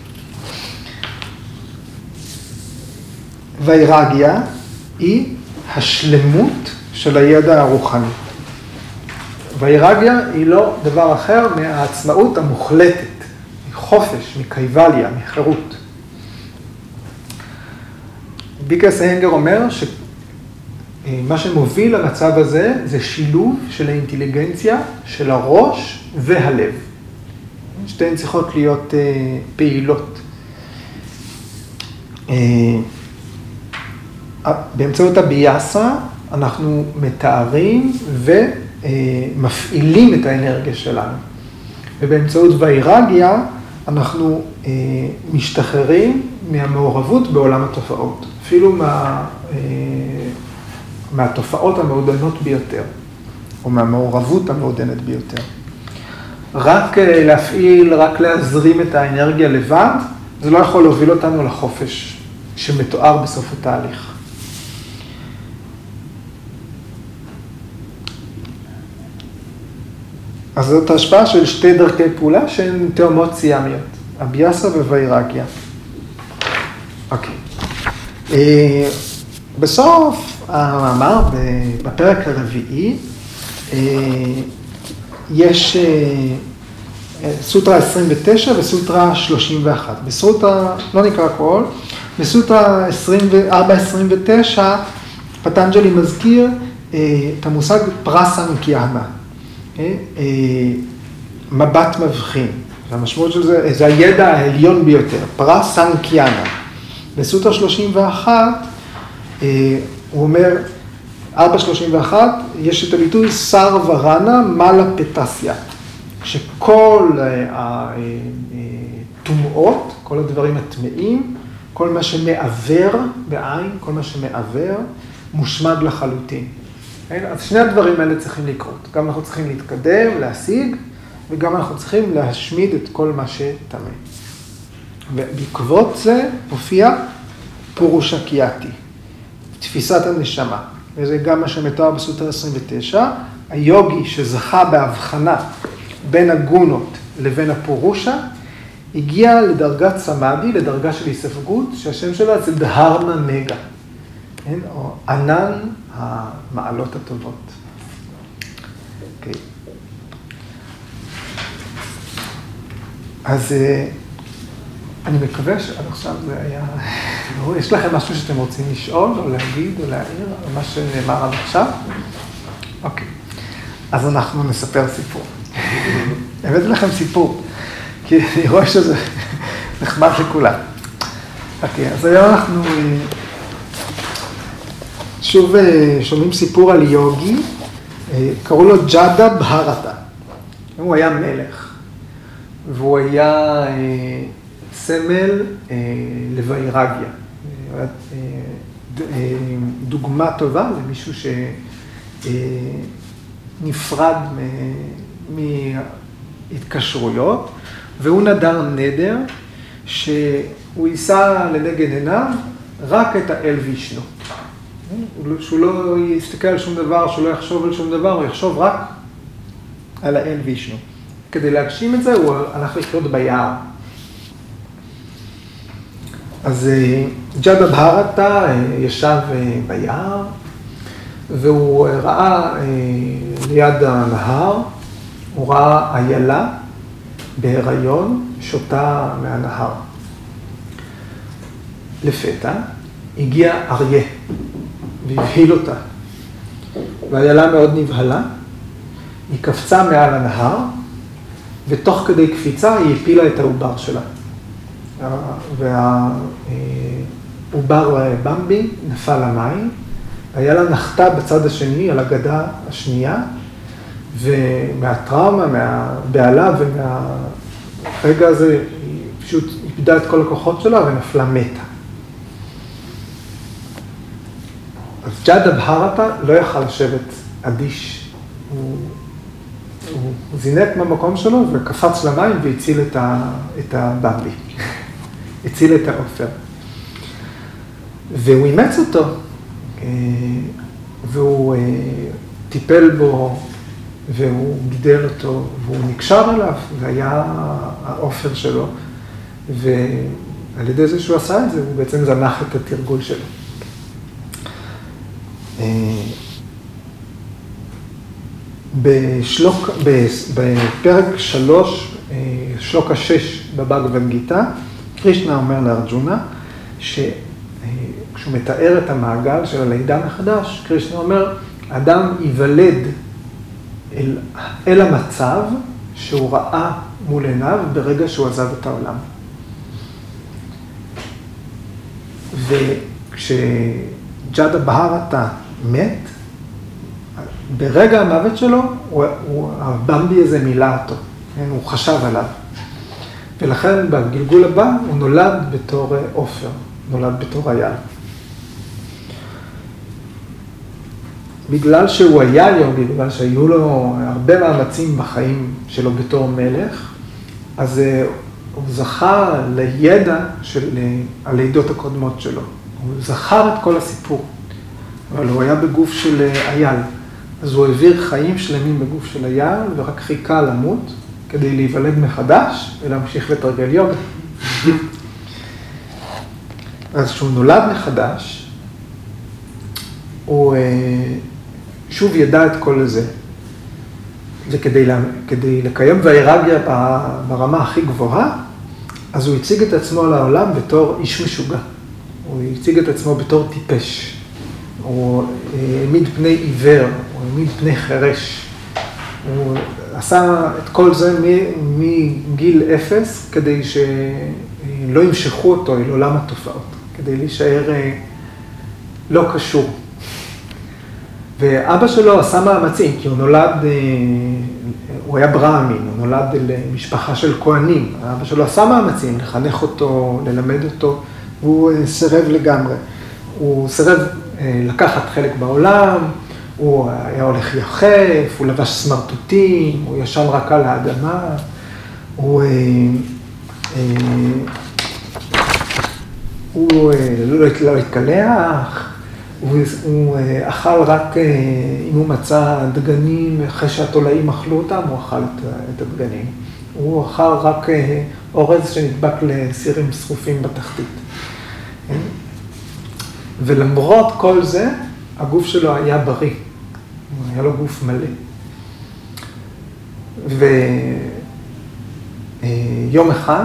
ויירגיה היא השלמות של הידע הרוחני. ויירגיה היא לא דבר אחר מהעצמאות המוחלטת, מחופש, מקייבליה, מחירות. ביקרס הנגר אומר שמה שמוביל למצב הזה זה שילוב של האינטליגנציה, של הראש והלב. שתיהן צריכות להיות אה, פעילות. אה, באמצעות הביאסה אנחנו מתארים ומפעילים את האנרגיה שלנו. ובאמצעות ויירגיה אנחנו אה, משתחררים מהמעורבות בעולם התופעות, אפילו מה, אה, מהתופעות המעודנות ביותר, או מהמעורבות המעודנת ביותר. רק אה, להפעיל, רק להזרים את האנרגיה לבד, זה לא יכול להוביל אותנו לחופש שמתואר בסוף התהליך. אז זאת השפעה של שתי דרכי פעולה שהן תאומות סיאמיות, אביאסה וויירגיה. אוקיי. אה, בסוף המאמר, בפרק הרביעי, אה, יש אה, סוטרה 29 וסוטרה 31. בסוטרה, לא נקרא הכל, בסוטרה 24-29, פטנג'לי מזכיר את המושג. אה, אה, מבט מבחין. והמשמעות של זה, זה הידע העליון ביותר, פרס סנקיאנה. בסוטה 31, אה, הוא אומר, 431, יש את הביטוי שר ורנה מלה פטסיה, שכל הטומאות, כל הדברים הטמאים, כל מה שמעוור בעין, כל מה שמעוור, מושמד לחלוטין. כן? אז שני הדברים האלה צריכים לקרות. גם אנחנו צריכים להתקדם, להשיג, וגם אנחנו צריכים להשמיד את כל מה שטמא. ובעקבות זה הופיע פורושה קיאטי, תפיסת הנשמה. וזה גם מה שמתואר בסוטר 29, היוגי שזכה בהבחנה בין הגונות לבין הפורושה, הגיע לדרגת סמאדי, לדרגה של היספגות, שהשם שלה זה דהרמה מגה, כן? או ענן המעלות הטובות. Okay. אוקיי. אז אה, אני מקווה שעד עכשיו זה היה... יש לכם משהו שאתם רוצים לשאול, או להגיד, או להעיר, על מה שנאמר עד עכשיו? אוקיי. אז אנחנו נספר סיפור. הבאתי לכם סיפור, כי אני רואה שזה נחמד לכולם. אוקיי, אז היום אנחנו... שוב שומעים סיפור על יוגי, קראו לו ג'אדה בהרתה. הוא היה מלך, והוא היה סמל לווירגיה. דוגמה טובה למישהו שנפרד מהתקשרויות, והוא נדר נדר שהוא יישא לנגד עיניו רק את האל וישנו. שהוא לא יסתכל על שום דבר, שהוא לא יחשוב על שום דבר, הוא יחשוב רק על האל וישנו. כדי להגשים את זה הוא הלך לחיות ביער. אז ג'אדה בהרתה ישב ביער, והוא ראה ליד הנהר, הוא ראה איילה בהיריון שותה מהנהר. לפתע הגיע אריה והבהיל אותה, ואיילה מאוד נבהלה, היא קפצה מעל הנהר, ותוך כדי קפיצה היא הפילה את העובר שלה. והעובר במבי נפל למים, איילה נחתה בצד השני, על הגדה השנייה, ומהטראומה, מהבהלה ומהרגע הזה, היא פשוט איבדה את כל הכוחות שלה ונפלה מתה. אז ג'אדה בהרתה לא יכל לשבת אדיש. הוא, הוא זינק מהמקום שלו וקפץ למים והציל את הבמבי. הציל את העופר. והוא אימץ אותו, אה, והוא אה, טיפל בו, והוא גידל אותו, והוא נקשר אליו, והיה העופר שלו, ועל ידי זה שהוא עשה את זה, הוא בעצם זנח את התרגול שלו. אה, בשלוק, בפרק שלוש, שלוק השש בבאגבד גיתא, קרישנה אומר לארג'ונה, שכשהוא מתאר את המעגל של הלידה מחדש, קרישנה אומר, אדם ייוולד אל, אל המצב שהוא ראה מול עיניו ברגע שהוא עזב את העולם. וכשג'אדה בהרתה מת, ברגע המוות שלו, הבמבי הזה מילא אותו, כן? הוא חשב עליו. ולכן בגלגול הבא הוא נולד בתור עופר, נולד בתור אייל. בגלל שהוא היה יוגי, בגלל שהיו לו הרבה מאמצים בחיים שלו בתור מלך, אז הוא זכה לידע של הלידות הקודמות שלו. הוא זכר את כל הסיפור, אבל הוא היה בגוף של אייל. אז הוא העביר חיים שלמים בגוף של אייל, ורק חיכה למות, כדי להיוולד מחדש ולהמשיך לתרגל יוגה. אז כשהוא נולד מחדש, הוא שוב ידע את כל זה. וכדי לקיים ויירגיה ברמה הכי גבוהה, אז הוא הציג את עצמו לעולם בתור איש משוגע. הוא הציג את עצמו בתור טיפש. הוא העמיד פני עיוור, הוא העמיד פני חירש. הוא עשה את כל זה מגיל אפס, כדי שלא ימשכו אותו אל עולם התופעות, כדי להישאר לא קשור. ואבא שלו עשה מאמצים, כי הוא נולד, הוא היה ברהמין, הוא נולד למשפחה של כהנים. אבא שלו עשה מאמצים לחנך אותו, ללמד אותו, והוא סירב לגמרי. הוא סירב לקחת חלק בעולם, הוא היה הולך יחף, הוא לבש סמרטוטים, הוא ישן רק על האדמה, הוא, אה, אה, הוא אה, לא, לא התקלח, הוא, הוא אכל רק אם הוא מצא דגנים, אחרי שהתולעים אכלו אותם, הוא אכל את, את הדגנים. הוא אכל רק אורז שנדבק לסירים שרופים בתחתית. ולמרות כל זה, הגוף שלו היה בריא, היה לו גוף מלא. ויום אחד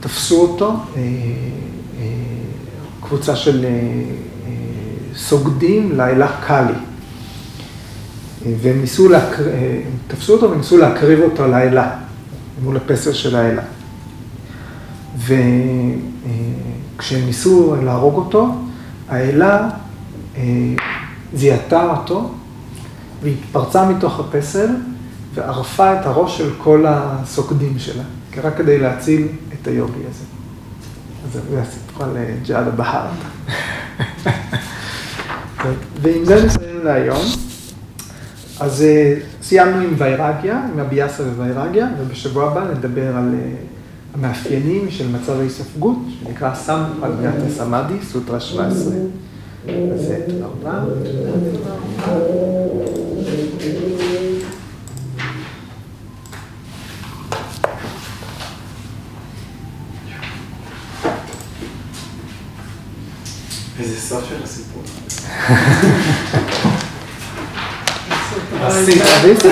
תפסו אותו קבוצה של סוגדים לאלה קאלי. והם ניסו, להקר... תפסו אותו וניסו להקריב אותו לאלה, מול הפסל של האלה. וכשהם ניסו להרוג אותו, האלה זיהתה אותו, והתפרצה מתוך הפסל, וערפה את הראש של כל הסוקדים שלה, רק כדי להציל את היוגי הזה. אז זה הסיפור על ג'אדה בהארט. ועם זה נסיים להיום. אז סיימנו עם ויירגיה, עם אביאסה וויירגיה, ובשבוע הבא נדבר על המאפיינים של מצב ההיספגות, שנקרא סם פלגת סמאדי, סוטרה 17. אז תודה רבה. איזה סוף של הסיפור. עשית, עשית.